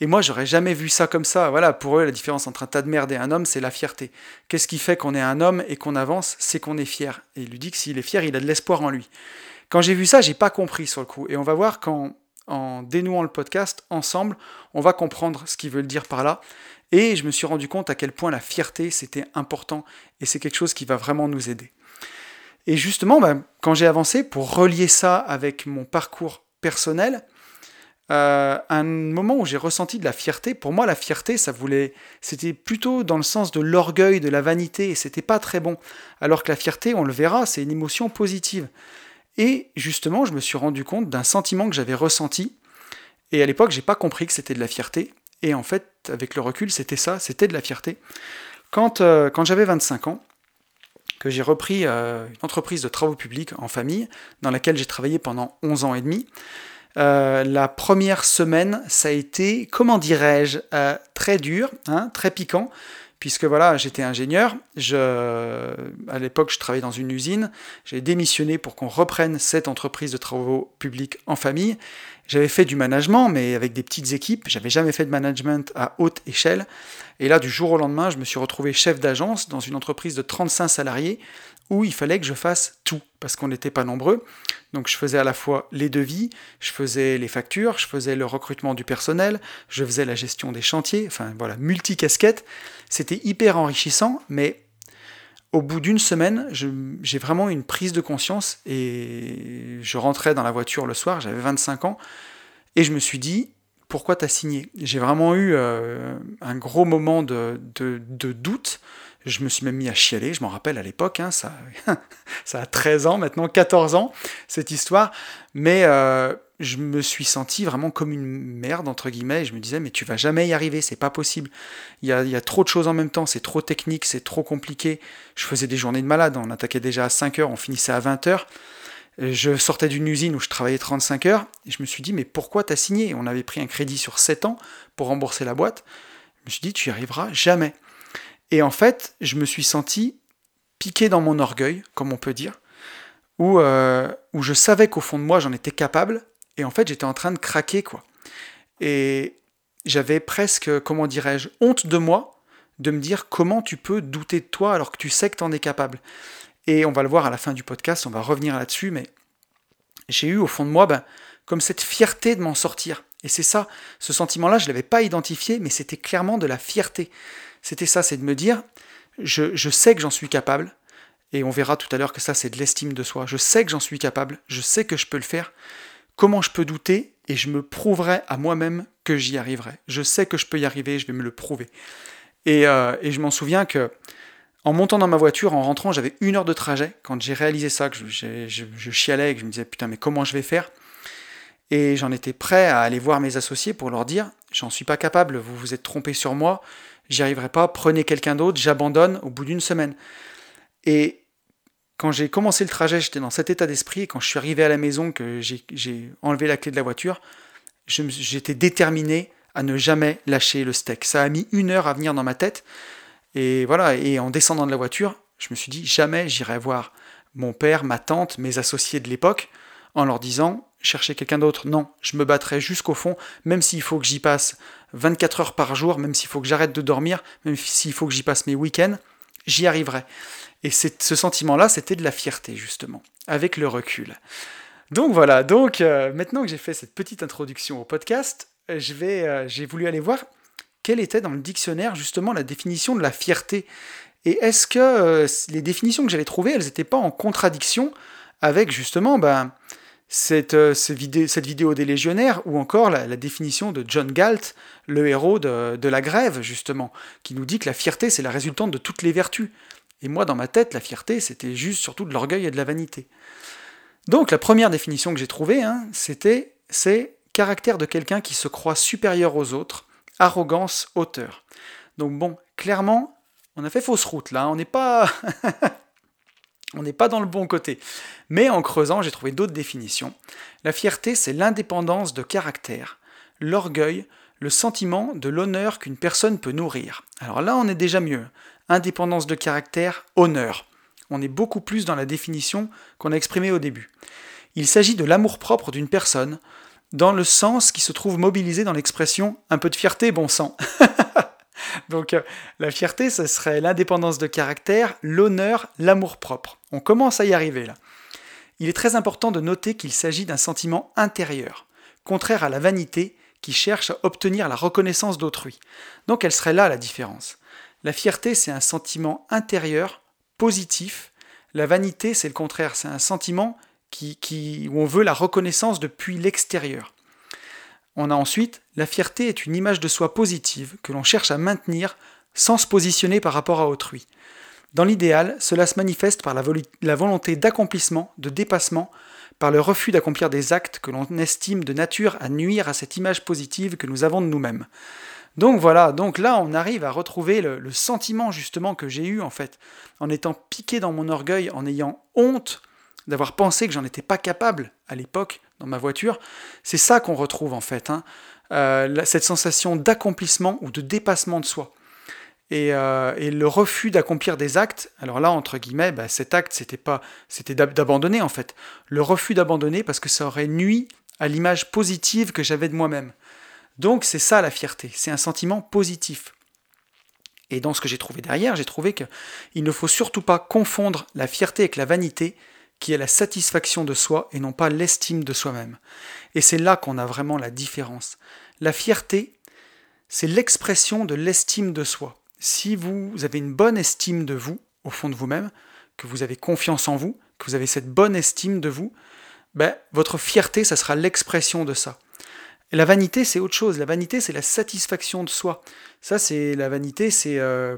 Et moi, j'aurais jamais vu ça comme ça. Voilà, pour eux, la différence entre un tas de merde et un homme, c'est la fierté. Qu'est-ce qui fait qu'on est un homme et qu'on avance? C'est qu'on est fier. Et il lui dit que s'il est fier, il a de l'espoir en lui. Quand j'ai vu ça, j'ai pas compris sur le coup. Et on va voir qu'en en dénouant le podcast ensemble, on va comprendre ce qu'il veut dire par là. Et je me suis rendu compte à quel point la fierté, c'était important. Et c'est quelque chose qui va vraiment nous aider. Et justement, ben, quand j'ai avancé, pour relier ça avec mon parcours personnel, euh, un moment où j'ai ressenti de la fierté. Pour moi, la fierté, ça voulait, c'était plutôt dans le sens de l'orgueil, de la vanité, et c'était pas très bon. Alors que la fierté, on le verra, c'est une émotion positive. Et justement, je me suis rendu compte d'un sentiment que j'avais ressenti Et à l'époque, j'ai pas compris que c'était de la fierté. Et en fait, avec le recul, c'était ça, c'était de la fierté. Quand, euh, quand j'avais 25 ans, que j'ai repris euh, une entreprise de travaux publics en famille, dans laquelle j'ai travaillé pendant 11 ans et demi, euh, la première semaine, ça a été, comment dirais-je, très dur, hein, très piquant, puisque voilà, j'étais ingénieur, je, à l'époque je travaillais dans une usine, j'ai démissionné pour qu'on reprenne cette entreprise de travaux publics en famille. J'avais fait du management, mais avec des petites équipes, j'avais jamais fait de management à haute échelle. Et là, du jour au lendemain, je me suis retrouvé chef d'agence dans une entreprise de 35 salariés où il fallait que je fasse tout, parce qu'on n'était pas nombreux. Donc je faisais à la fois les devis, je faisais les factures, je faisais le recrutement du personnel, je faisais la gestion des chantiers, enfin voilà, multicasquette. C'était hyper enrichissant, mais au bout d'une semaine, j'ai vraiment une prise de conscience et je rentrais dans la voiture le soir, j'avais 25 ans, et je me suis dit, pourquoi t'as signé? J'ai vraiment eu euh, un gros moment de, de doute je me suis même mis à chialer, je m'en rappelle à l'époque, hein, ça, ça a 13 ans maintenant, 14 ans, cette histoire. Mais euh, je me suis senti vraiment comme une merde, entre guillemets, et je me disais, mais tu vas jamais y arriver, c'est pas possible. Il y, a, il y a, trop de choses en même temps, c'est trop technique, c'est trop compliqué. Je faisais des journées de malade, on attaquait déjà à 5 heures, on finissait à 20 heures. Je sortais d'une usine où je travaillais 35 heures, et je me suis dit, mais pourquoi t'as signé? On avait pris un crédit sur 7 ans pour rembourser la boîte. Je me suis dit, tu y arriveras jamais. Et en fait, je me suis senti piqué dans mon orgueil, comme on peut dire, où, euh, où je savais qu'au fond de moi, j'en étais capable, et en fait, j'étais en train de craquer, quoi. Et j'avais presque, comment dirais-je, honte de moi de me dire comment tu peux douter de toi alors que tu sais que tu en es capable. Et on va le voir à la fin du podcast, on va revenir là-dessus, mais j'ai eu au fond de moi ben, comme cette fierté de m'en sortir. Et c'est ça, ce sentiment-là, je ne l'avais pas identifié, mais c'était clairement de la fierté c'était ça, c'est de me dire, je, sais que j'en suis capable, et on verra tout à l'heure que ça, c'est de l'estime de soi. Je sais que j'en suis capable, je sais que je peux le faire. Comment je peux douter Et je me prouverai à moi-même que j'y arriverai? Je sais que je peux y arriver, je vais me le prouver. Et, euh, je m'en souviens que en montant dans ma voiture, en rentrant, j'avais une heure de trajet. Quand j'ai réalisé ça, je, je, chialais, que je me disais putain, mais comment je vais faire? Et j'en étais prêt à aller voir mes associés pour leur dire j'en suis pas capable, vous vous êtes trompé sur moi, j'y arriverai pas, prenez quelqu'un d'autre, j'abandonne au bout d'une semaine. Et quand j'ai commencé le trajet, j'étais dans cet état d'esprit, et quand je suis arrivé à la maison, que j'ai enlevé la clé de la voiture, j'étais déterminé à ne jamais lâcher le steak. Ça a mis une heure à venir dans ma tête, et voilà, et en descendant de la voiture, je me suis dit, jamais j'irai voir mon père, ma tante, mes associés de l'époque, en leur disant, chercher quelqu'un d'autre. Non, je me battrai jusqu'au fond, même s'il faut que j'y passe 24 heures par jour, même s'il faut que j'arrête de dormir, même s'il faut que j'y passe mes week-ends, j'y arriverai. Et ce sentiment-là, c'était de la fierté, justement, avec le recul. Donc voilà, donc euh, maintenant que j'ai fait cette petite introduction au podcast, euh, j'ai voulu aller voir quelle était dans le dictionnaire justement la définition de la fierté. Et est-ce que euh, les définitions que j'allais trouver, elles n'étaient pas en contradiction avec justement ben, cette, euh, cette, vidéo, des légionnaires, ou encore la, définition de John Galt, le héros de, la grève, justement, qui nous dit que la fierté, c'est la résultante de toutes les vertus. Et moi, dans ma tête, la fierté, c'était juste surtout de l'orgueil et de la vanité. Donc, la première définition que j'ai trouvée, hein, c'était c'est caractère de quelqu'un qui se croit supérieur aux autres, arrogance, hauteur. Donc bon, clairement, on a fait fausse route là, on n'est pas On n'est pas dans le bon côté. Mais en creusant, j'ai trouvé d'autres définitions. La fierté, c'est l'indépendance de caractère, l'orgueil, le sentiment de l'honneur qu'une personne peut nourrir. Alors là, on est déjà mieux. Indépendance de caractère, honneur. On est beaucoup plus dans la définition qu'on a exprimée au début. Il s'agit de l'amour-propre d'une personne, dans le sens qui se trouve mobilisé dans l'expression un peu de fierté, bon sang. Donc euh, la fierté, ce serait l'indépendance de caractère, l'honneur, l'amour-propre. On commence à y arriver là. Il est très important de noter qu'il s'agit d'un sentiment intérieur, contraire à la vanité qui cherche à obtenir la reconnaissance d'autrui. Donc elle serait là la différence. La fierté, c'est un sentiment intérieur, positif. La vanité, c'est le contraire, c'est un sentiment qui, où on veut la reconnaissance depuis l'extérieur. On a ensuite la fierté est une image de soi positive que l'on cherche à maintenir sans se positionner par rapport à autrui. Dans l'idéal, cela se manifeste par la, volonté d'accomplissement, de dépassement, par le refus d'accomplir des actes que l'on estime de nature à nuire à cette image positive que nous avons de nous-mêmes. Donc voilà, donc là on arrive à retrouver le, le sentiment justement que j'ai eu en fait, en étant piqué dans mon orgueil, en ayant honte d'avoir pensé que j'en étais pas capable à l'époque dans ma voiture. C'est ça qu'on retrouve en fait, hein. euh, cette sensation d'accomplissement ou de dépassement de soi. Et, euh, le refus d'accomplir des actes, alors là, entre guillemets, bah, cet acte, c'était pas, c'était d'abandonner en fait. Le refus d'abandonner parce que ça aurait nui à l'image positive que j'avais de moi-même. Donc c'est ça la fierté, c'est un sentiment positif. Et dans ce que j'ai trouvé derrière, j'ai trouvé qu'il ne faut surtout pas confondre la fierté avec la vanité, qui est la satisfaction de soi et non pas l'estime de soi-même. Et c'est là qu'on a vraiment la différence. La fierté, c'est l'expression de l'estime de soi. Si vous avez une bonne estime de vous, au fond de vous-même, que vous avez confiance en vous, que vous avez cette bonne estime de vous, ben, votre fierté, ça sera l'expression de ça. La vanité, c'est autre chose. La vanité, c'est la satisfaction de soi. Ça, c'est la vanité, c'est euh,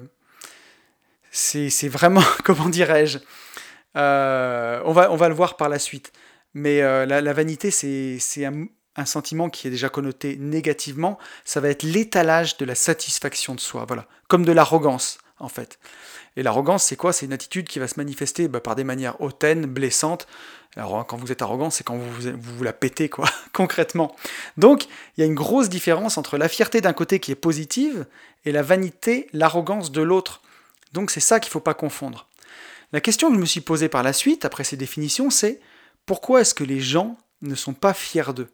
c'est vraiment, comment dirais-je, euh, on, va, on va le voir par la suite. Mais euh, la, vanité, c'est un, un, sentiment qui est déjà connoté négativement. Ça va être l'étalage de la satisfaction de soi, voilà, comme de l'arrogance en fait. Et l'arrogance, c'est quoi? C'est une attitude qui va se manifester bah, par des manières hautaines, blessantes. Alors quand vous êtes arrogant, c'est quand vous, vous, vous la pétez, quoi, concrètement. Donc, il y a une grosse différence entre la fierté d'un côté qui est positive et la vanité, l'arrogance de l'autre. Donc c'est ça qu'il ne faut pas confondre. La question que je me suis posée par la suite, après ces définitions, c'est pourquoi est-ce que les gens ne sont pas fiers d'eux?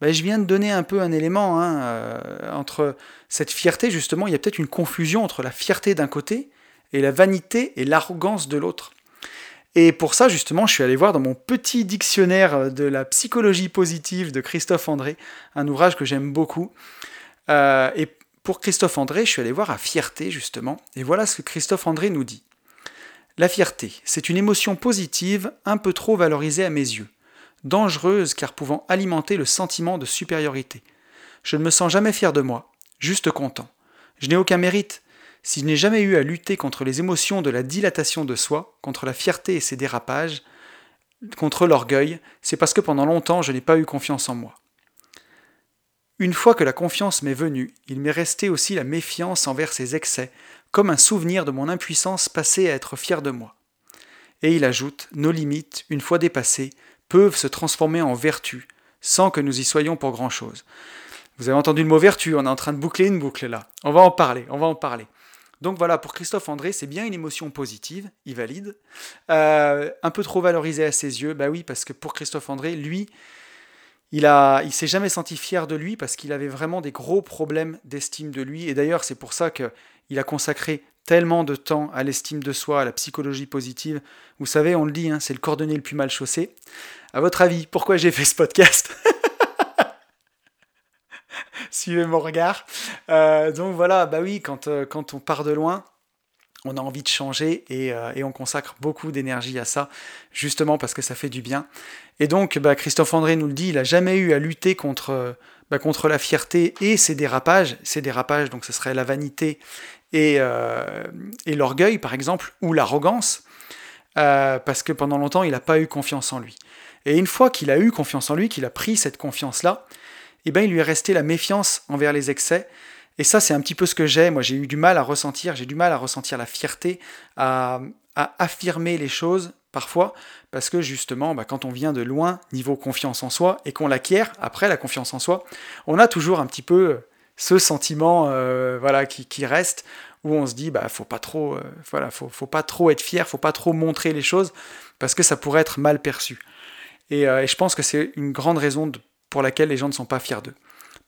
Ben, Je viens de donner un peu un élément hein, euh, entre cette fierté, justement, il y a peut-être une confusion entre la fierté d'un côté et la vanité et l'arrogance de l'autre. Et pour ça, justement, je suis allé voir dans mon petit dictionnaire de la psychologie positive de Christophe André, un ouvrage que j'aime beaucoup. Euh, et pour Christophe André, je suis allé voir à fierté, justement. Et voilà ce que Christophe André nous dit. La fierté, c'est une émotion positive un peu trop valorisée à mes yeux, dangereuse car pouvant alimenter le sentiment de supériorité. Je ne me sens jamais fier de moi, juste content. Je n'ai aucun mérite. Si je n'ai jamais eu à lutter contre les émotions de la dilatation de soi, contre la fierté et ses dérapages, contre l'orgueil, c'est parce que pendant longtemps je n'ai pas eu confiance en moi. Une fois que la confiance m'est venue, il m'est resté aussi la méfiance envers ses excès, comme un souvenir de mon impuissance passée à être fier de moi. Et il ajoute, nos limites, une fois dépassées, peuvent se transformer en vertu, sans que nous y soyons pour grand-chose. Vous avez entendu le mot vertu, on est en train de boucler une boucle là. On va en parler, on va en parler. Donc voilà, pour Christophe André, c'est bien une émotion positive, il valide. Euh, un peu trop valorisée à ses yeux, bah oui, parce que pour Christophe André, lui, il a, il s'est jamais senti fier de lui parce qu'il avait vraiment des gros problèmes d'estime de lui. Et d'ailleurs, c'est pour ça que il a consacré tellement de temps à l'estime de soi, à la psychologie positive. Vous savez, on le dit, hein, c'est le cordonnier le plus mal chaussé. À votre avis, pourquoi j'ai fait ce podcast Suivez mon regard. Euh, donc voilà, bah oui, quand, euh, quand on part de loin, on a envie de changer euh, et, on consacre beaucoup d'énergie à ça, justement parce que ça fait du bien. Et donc, bah, Christophe André nous le dit, il n'a jamais eu à lutter contre, bah, contre la fierté et ses dérapages. Ses dérapages, donc ce serait la vanité euh, et, l'orgueil, par exemple, ou l'arrogance, euh, parce que pendant longtemps, il n'a pas eu confiance en lui. Et une fois qu'il a eu confiance en lui, qu'il a pris cette confiance-là, eh ben, il lui est resté la méfiance envers les excès. Et ça, c'est un petit peu ce que j'ai. Moi, j'ai eu du mal à ressentir, j'ai du mal à ressentir la fierté, à, affirmer les choses parfois, parce que justement, bah, quand on vient de loin, niveau confiance en soi, et qu'on l'acquiert après la confiance en soi, on a toujours un petit peu ce sentiment euh, voilà qui, reste où on se dit bah faut pas trop euh, voilà faut, pas trop être fier faut pas trop montrer les choses parce que ça pourrait être mal perçu et, euh, je pense que c'est une grande raison pour laquelle les gens ne sont pas fiers d'eux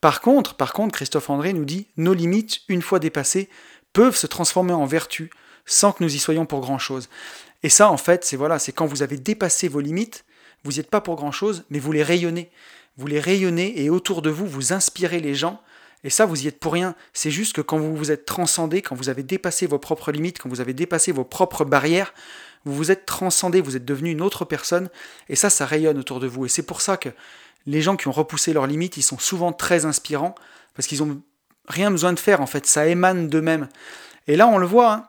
par contre par contre Christophe André nous dit nos limites une fois dépassées peuvent se transformer en vertu sans que nous y soyons pour grand chose et ça en fait c'est voilà c'est quand vous avez dépassé vos limites vous n'y êtes pas pour grand chose mais vous les rayonnez. Vous les rayonnez et autour de vous vous inspirez les gens. Et ça, vous y êtes pour rien. C'est juste que quand vous vous êtes transcendé, quand vous avez dépassé vos propres limites, quand vous avez dépassé vos propres barrières, vous vous êtes transcendé, vous êtes devenu une autre personne. Et ça, ça rayonne autour de vous. Et c'est pour ça que les gens qui ont repoussé leurs limites, ils sont souvent très inspirants, parce qu'ils ont rien besoin de faire, en fait. Ça émane d'eux-mêmes. Et là, on le voit.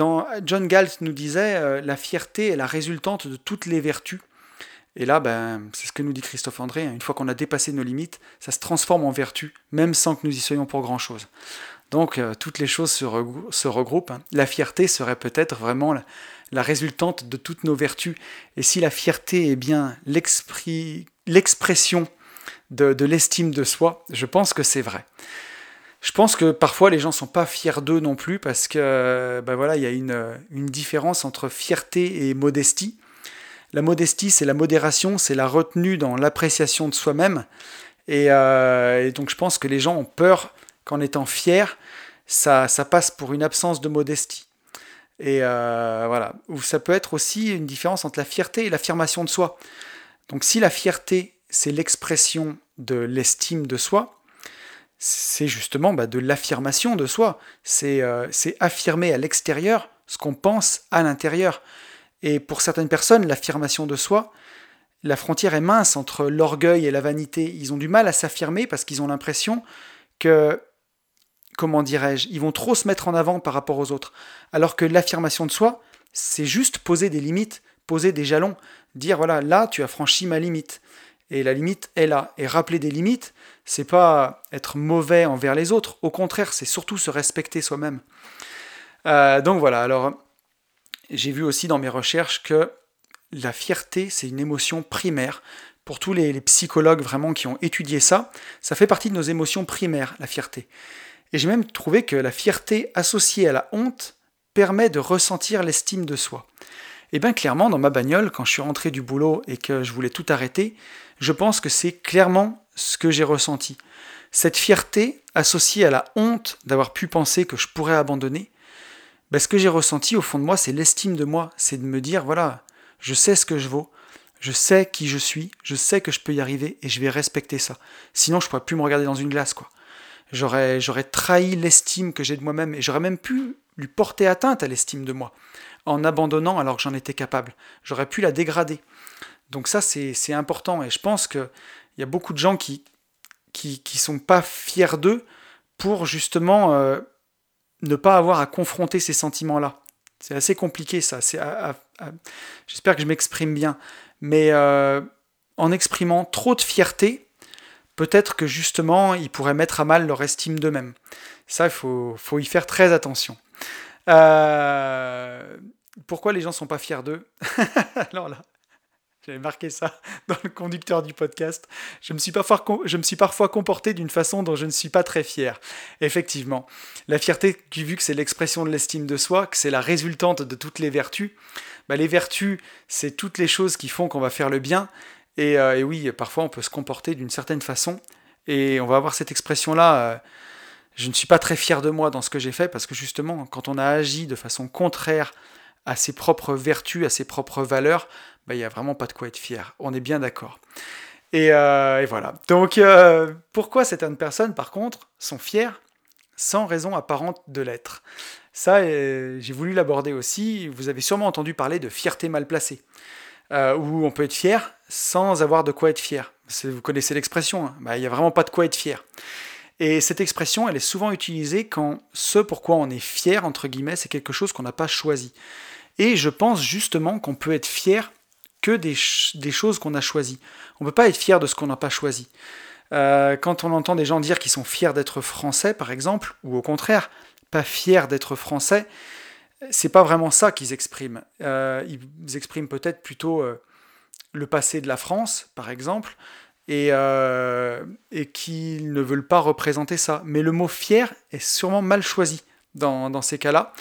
Hein. John Galt nous disait, euh, la fierté est la résultante de toutes les vertus. Et là, ben, c'est ce que nous dit Christophe André, hein. une fois qu'on a dépassé nos limites, ça se transforme en vertu, même sans que nous y soyons pour grand-chose. Donc euh, toutes les choses se, regroupent. Hein. La fierté serait peut-être vraiment résultante de toutes nos vertus. Et si la fierté est bien l'expression de, l'estime de soi, je pense que c'est vrai. Je pense que parfois les gens ne sont pas fiers d'eux non plus parce que ben voilà, il y a une, une différence entre fierté et modestie. La modestie, c'est la modération, c'est la retenue dans l'appréciation de soi-même. Euh, et, donc je pense que les gens ont peur qu'en étant fiers, ça, ça passe pour une absence de modestie. Et euh, voilà. Ou ça peut être aussi une différence entre la fierté et l'affirmation de soi. Donc si la fierté, c'est l'expression de l'estime de soi, c'est justement bah, de l'affirmation de soi. Euh, c'est affirmer à l'extérieur ce qu'on pense à l'intérieur. Et pour certaines personnes, l'affirmation de soi, la frontière est mince entre l'orgueil et la vanité. Ils ont du mal à s'affirmer parce qu'ils ont l'impression que, comment dirais-je, ils vont trop se mettre en avant par rapport aux autres. Alors que l'affirmation de soi, c'est juste poser des limites, poser des jalons, dire voilà, là tu as franchi ma limite. Et la limite est là. Et rappeler des limites, c'est pas être mauvais envers les autres. Au contraire, c'est surtout se respecter soi-même. Euh, donc voilà, alors j'ai vu aussi dans mes recherches que la fierté, c'est une émotion primaire. Pour tous les, psychologues vraiment qui ont étudié ça, ça fait partie de nos émotions primaires, la fierté. Et j'ai même trouvé que la fierté associée à la honte permet de ressentir l'estime de soi. Et bien clairement, dans ma bagnole, quand je suis rentré du boulot et que je voulais tout arrêter, je pense que c'est clairement ce que j'ai ressenti. Cette fierté associée à la honte d'avoir pu penser que je pourrais abandonner, ben, ce que j'ai ressenti au fond de moi, c'est l'estime de moi, c'est de me dire, voilà, je sais ce que je vaux, je sais qui je suis, je sais que je peux y arriver et je vais respecter ça. Sinon, je pourrais plus me regarder dans une glace, quoi. J'aurais, trahi l'estime que j'ai de moi-même et j'aurais même pu lui porter atteinte à l'estime de moi en abandonnant alors que j'en étais capable. J'aurais pu la dégrader. Donc ça, c'est, c'est important et je pense qu'il y a beaucoup de gens qui qui, qui sont pas fiers d'eux pour justement euh, ne pas avoir à confronter ces sentiments-là. C'est assez compliqué ça. J'espère que je m'exprime bien. Mais euh, en exprimant trop de fierté, peut-être que justement, ils pourraient mettre à mal leur estime d'eux-mêmes. Ça, il faut, y faire très attention. Euh, pourquoi les gens ne sont pas fiers d'eux Alors là, j'avais marqué ça dans le conducteur du podcast. Je me suis parfois, je me suis parfois comporté d'une façon dont je ne suis pas très fier. Effectivement, la fierté, vu que c'est l'expression de l'estime de soi, que c'est la résultante de toutes les vertus, bah les vertus, c'est toutes les choses qui font qu'on va faire le bien. Et, euh, oui, parfois on peut se comporter d'une certaine façon. Et on va avoir cette expression-là. Euh, je ne suis pas très fier de moi dans ce que j'ai fait parce que justement, quand on a agi de façon contraire à ses propres vertus, à ses propres valeurs, bah, il n'y a vraiment pas de quoi être fier. On est bien d'accord. Et, euh, voilà. Donc, pourquoi certaines personnes, par contre, sont fières sans raison apparente de l'être? Ça, j'ai voulu l'aborder aussi. Vous avez sûrement entendu parler de fierté mal placée, où on peut être fier sans avoir de quoi être fier. Vous connaissez l'expression, hein. bah, il n'y a vraiment pas de quoi être fier. Et cette expression, elle est souvent utilisée quand ce pourquoi on est fier, entre guillemets, c'est quelque chose qu'on n'a pas choisi. Et je pense justement qu'on peut être fier que des, choses qu'on a choisies. On ne peut pas être fier de ce qu'on n'a pas choisi. Euh, quand on entend des gens dire qu'ils sont fiers d'être français, par exemple, ou au contraire, pas fiers d'être français, c'est pas vraiment ça qu'ils expriment. Euh, ils expriment peut-être plutôt euh, le passé de la France, par exemple, et, et qu'ils ne veulent pas représenter ça. Mais le mot fier est sûrement mal choisi dans, ces cas-là.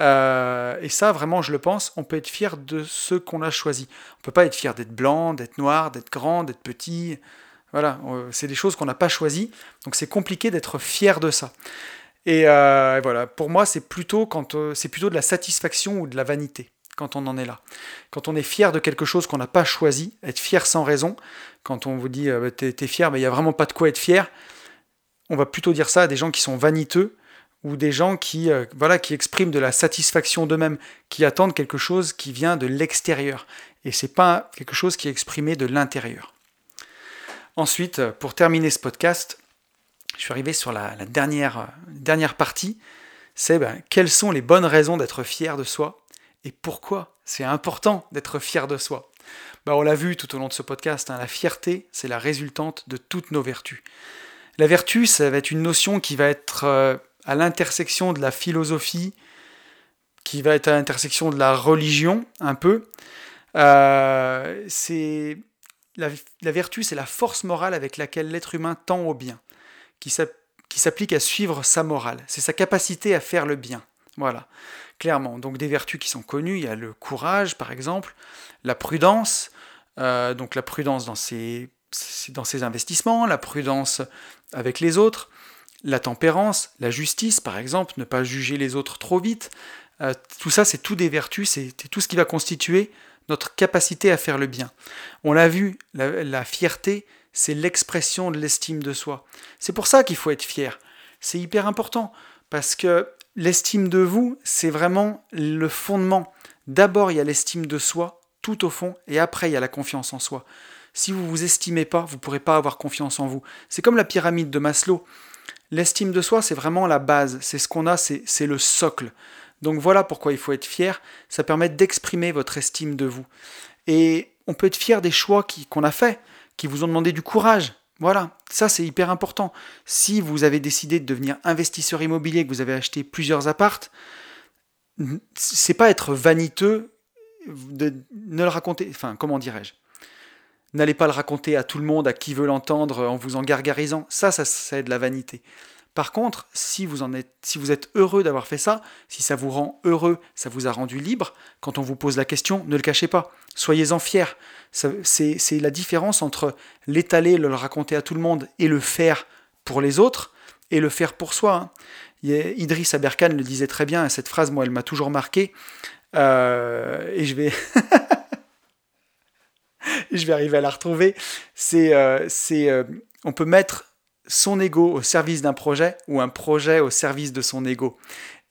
Euh, et ça, vraiment, je le pense, on peut être fier de ce qu'on a choisi. On peut pas être fier d'être blanc, d'être noir, d'être grand, d'être petit. Voilà, c'est des choses qu'on n'a pas choisies. Donc c'est compliqué d'être fier de ça. Et euh, voilà, pour moi, c'est plutôt euh, c'est plutôt de la satisfaction ou de la vanité quand on en est là. Quand on est fier de quelque chose qu'on n'a pas choisi, être fier sans raison, quand on vous dit bah, t'es es fier, mais il n'y a vraiment pas de quoi être fier, on va plutôt dire ça à des gens qui sont vaniteux ou des gens qui, euh, voilà, qui expriment de la satisfaction d'eux-mêmes, qui attendent quelque chose qui vient de l'extérieur. Et c'est pas quelque chose qui est exprimé de l'intérieur. Ensuite, euh, pour terminer ce podcast, je suis arrivé sur la, dernière, euh, dernière partie, c'est ben, quelles sont les bonnes raisons d'être fier de soi? Et pourquoi c'est important d'être fier de soi? bah, On l'a vu tout au long de ce podcast, hein, la fierté, c'est la résultante de toutes nos vertus. La vertu, ça va être une notion qui va être euh, à l'intersection de la philosophie, qui va être à l'intersection de la religion, un peu. Euh, c'est la, vertu, c'est la force morale avec laquelle l'être humain tend au bien, qui s'applique à suivre sa morale. C'est sa capacité à faire le bien. Voilà, clairement. Donc des vertus qui sont connues, il y a le courage, par exemple, la prudence, euh, donc la prudence dans ses, dans investissements, la prudence avec les autres, la tempérance, la justice, par exemple, ne pas juger les autres trop vite. Euh, tout ça, c'est tout des vertus, c'est tout ce qui va constituer notre capacité à faire le bien. On l'a vu, la, fierté, c'est l'expression de l'estime de soi. C'est pour ça qu'il faut être fier. C'est hyper important, parce que l'estime de vous, c'est vraiment le fondement. D'abord, il y a l'estime de soi, tout au fond, et après, il y a la confiance en soi. Si vous vous estimez pas, vous ne pourrez pas avoir confiance en vous. C'est comme la pyramide de Maslow. L'estime de soi, c'est vraiment la base, c'est ce qu'on a, c'est le socle. Donc voilà pourquoi il faut être fier, ça permet d'exprimer votre estime de vous. Et on peut être fier des choix qu'on a faits, qui vous ont demandé du courage. Voilà, ça c'est hyper important. Si vous avez décidé de devenir investisseur immobilier, que vous avez acheté plusieurs appartes, c'est pas être vaniteux de ne le raconter, enfin comment dirais-je? N'allez pas le raconter à tout le monde, à qui veut l'entendre, en vous en gargarisant. Ça, ça, c'est de la vanité. Par contre, si vous, êtes heureux d'avoir fait ça, si ça vous rend heureux, ça vous a rendu libre, quand on vous pose la question, ne le cachez pas. Soyez-en fiers. C'est la différence entre l'étaler, le raconter à tout le monde et le faire pour les autres et le faire pour soi. Hein. Idriss Aberkan le disait très bien, et cette phrase, moi, elle m'a toujours marqué. Euh, et je vais. je vais arriver à la retrouver. C'est, euh, euh, on peut mettre son ego au service d'un projet ou un projet au service de son ego.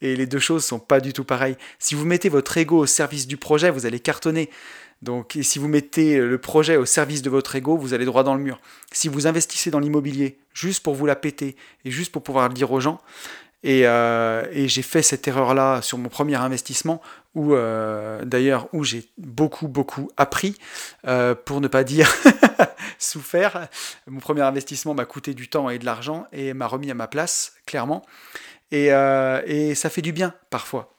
Et les deux choses sont pas du tout pareilles. Si vous mettez votre ego au service du projet, vous allez cartonner. Donc, si vous mettez le projet au service de votre ego, vous allez droit dans le mur. Si vous investissez dans l'immobilier juste pour vous la péter et juste pour pouvoir le dire aux gens, euh, et, j'ai fait cette erreur-là sur mon premier investissement, où euh, d'ailleurs où j'ai beaucoup beaucoup appris, euh, pour ne pas dire souffert. Mon premier investissement m'a coûté du temps et de l'argent et m'a remis à ma place, clairement. Et, et, ça fait du bien parfois.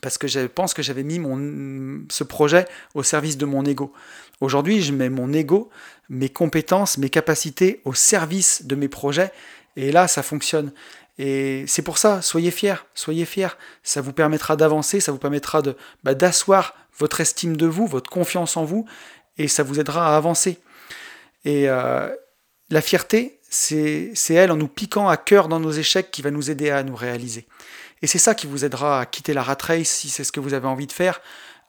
Parce que je pense que j'avais mis mon, ce projet au service de mon ego. Aujourd'hui, je mets mon ego, mes compétences, mes capacités au service de mes projets. Et là, ça fonctionne. Et c'est pour ça, soyez fiers, soyez fiers. Ça vous permettra d'avancer, ça vous permettra de bah, d'asseoir votre estime de vous, votre confiance en vous, et ça vous aidera à avancer. Et euh, la fierté, c'est elle en nous piquant à cœur dans nos échecs qui va nous aider à nous réaliser. Et c'est ça qui vous aidera à quitter la rat race si c'est ce que vous avez envie de faire,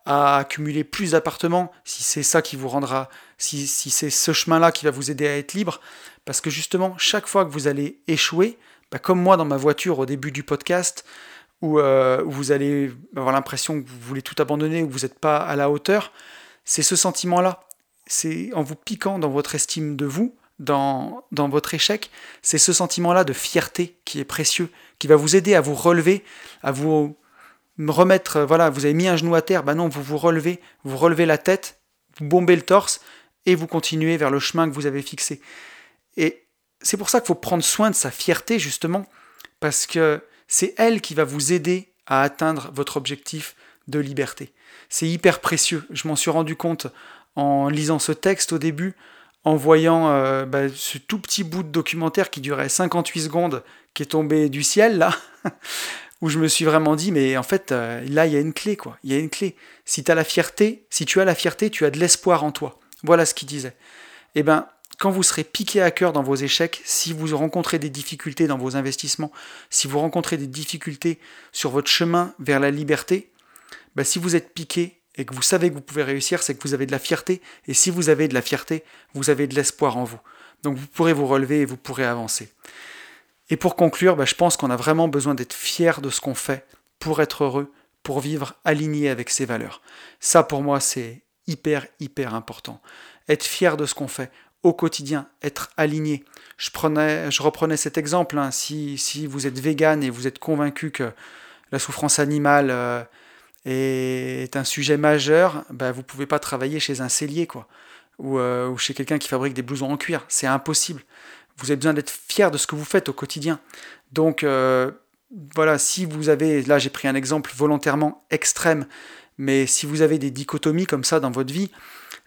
à accumuler plus d'appartements si c'est ça qui vous rendra, si, c'est ce chemin-là qui va vous aider à être libre. Parce que justement, chaque fois que vous allez échouer, bah, comme moi dans ma voiture au début du podcast, où, euh, vous allez avoir l'impression que vous voulez tout abandonner, ou que vous n'êtes pas à la hauteur, c'est ce sentiment-là. C'est en vous piquant dans votre estime de vous, dans, dans votre échec, c'est ce sentiment-là de fierté qui est précieux, qui va vous aider à vous relever, à vous remettre, voilà, vous avez mis un genou à terre, ben non, vous vous relevez, vous relevez la tête, vous bombez le torse, et vous continuez vers le chemin que vous avez fixé. Et c'est pour ça qu'il faut prendre soin de sa fierté, justement, parce que c'est elle qui va vous aider à atteindre votre objectif de liberté. C'est hyper précieux. Je m'en suis rendu compte en lisant ce texte au début, en voyant euh, bah, ce tout petit bout de documentaire qui durait 58 secondes, qui est tombé du ciel, là, où je me suis vraiment dit, mais en fait, euh, là, il y a une clé, quoi. Il y a une clé. Si tu as la fierté, si tu as la fierté, tu as de l'espoir en toi. Voilà ce qu'il disait. Eh bien, quand vous serez piqué à cœur dans vos échecs, si vous rencontrez des difficultés dans vos investissements, si vous rencontrez des difficultés sur votre chemin vers la liberté, bah, si vous êtes piqué et que vous savez que vous pouvez réussir, c'est que vous avez de la fierté. Et si vous avez de la fierté, vous avez de l'espoir en vous. Donc vous pourrez vous relever et vous pourrez avancer. Et pour conclure, bah, je pense qu'on a vraiment besoin d'être fier de ce qu'on fait pour être heureux, pour vivre aligné avec ses valeurs. Ça, pour moi, c'est hyper, hyper important. Être fier de ce qu'on fait au quotidien, être aligné. Je, prenais, je reprenais cet exemple, hein. si, si, vous êtes vegan et vous êtes convaincu que la souffrance animale euh, est un sujet majeur, bah, vous ne pouvez pas travailler chez un cellier, quoi, ou, euh, ou chez quelqu'un qui fabrique des blousons en cuir. C'est impossible. Vous avez besoin d'être fier de ce que vous faites au quotidien. Donc, euh, voilà, si vous avez, là j'ai pris un exemple volontairement extrême, mais si vous avez des dichotomies comme ça dans votre vie,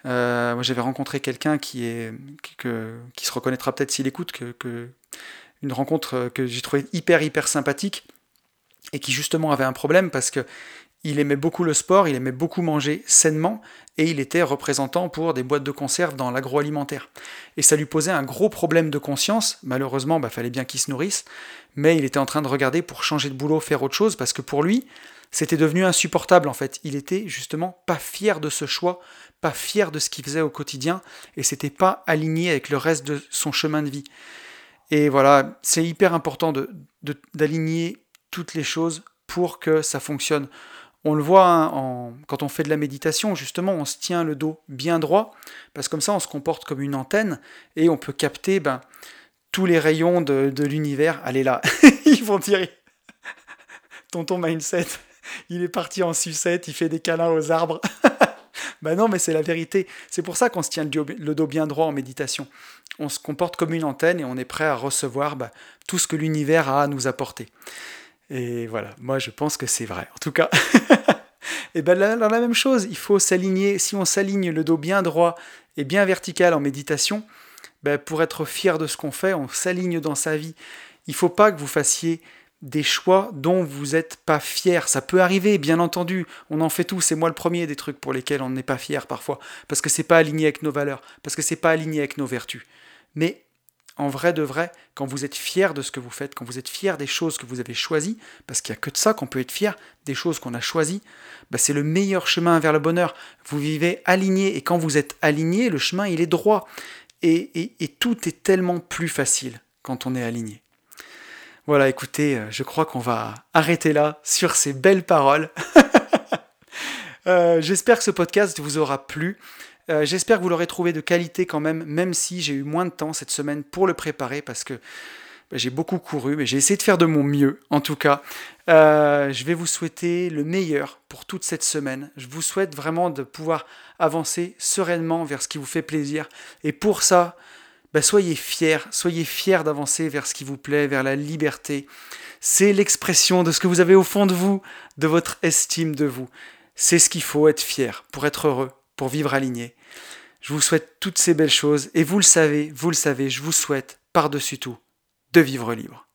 euh, moi j'avais rencontré quelqu'un qui est qui se reconnaîtra peut-être s'il écoute que, une rencontre que j'ai trouvé hyper hyper sympathique et qui justement avait un problème parce que il aimait beaucoup le sport, il aimait beaucoup manger sainement, et il était représentant pour des boîtes de conserve dans l'agroalimentaire. Et ça lui posait un gros problème de conscience, malheureusement, il bah, fallait bien qu'il se nourrisse, mais il était en train de regarder pour changer de boulot, faire autre chose, parce que pour lui, c'était devenu insupportable en fait. Il était justement pas fier de ce choix, pas fier de ce qu'il faisait au quotidien, et c'était pas aligné avec le reste de son chemin de vie. Et voilà, c'est hyper important d'aligner toutes les choses pour que ça fonctionne. On le voit hein, quand on fait de la méditation, justement, on se tient le dos bien droit, parce que comme ça, on se comporte comme une antenne et on peut capter ben, tous les rayons de, l'univers. Allez là, ils vont dire Tonton Mindset, il est parti en sucette, il fait des câlins aux arbres. ben non, mais c'est la vérité. C'est pour ça qu'on se tient le dos bien droit en méditation. On se comporte comme une antenne et on est prêt à recevoir ben, tout ce que l'univers a à nous apporter. Et voilà, moi je pense que c'est vrai. En tout cas, et ben là, la même chose, il faut s'aligner. Si on s'aligne le dos bien droit et bien vertical en méditation, ben pour être fier de ce qu'on fait, on s'aligne dans sa vie. Il faut pas que vous fassiez des choix dont vous n'êtes pas fier. Ça peut arriver, bien entendu. On en fait tous. C'est moi le premier des trucs pour lesquels on n'est pas fier parfois, parce que c'est pas aligné avec nos valeurs, parce que c'est pas aligné avec nos vertus. Mais en vrai de vrai, quand vous êtes fier de ce que vous faites, quand vous êtes fier des choses que vous avez choisies, parce qu'il n'y a que de ça qu'on peut être fier, des choses qu'on a choisies, bah c'est le meilleur chemin vers le bonheur. Vous vivez aligné, et quand vous êtes aligné, le chemin, il est droit. Et, tout est tellement plus facile quand on est aligné. Voilà, écoutez, euh, je crois qu'on va arrêter là sur ces belles paroles. Euh, j'espère que ce podcast vous aura plu. Euh, j'espère que vous l'aurez trouvé de qualité quand même, même si j'ai eu moins de temps cette semaine pour le préparer parce que bah, j'ai beaucoup couru, mais j'ai essayé de faire de mon mieux en tout cas. Euh, je vais vous souhaiter le meilleur pour toute cette semaine. Je vous souhaite vraiment de pouvoir avancer sereinement vers ce qui vous fait plaisir. Et pour ça, bah, soyez fiers, soyez fiers d'avancer vers ce qui vous plaît, vers la liberté. C'est l'expression de ce que vous avez au fond de vous, de votre estime de vous. C'est ce qu'il faut être fier pour être heureux, pour vivre aligné. Je vous souhaite toutes ces belles choses et vous le savez, vous le savez, je vous souhaite par-dessus tout de vivre libre.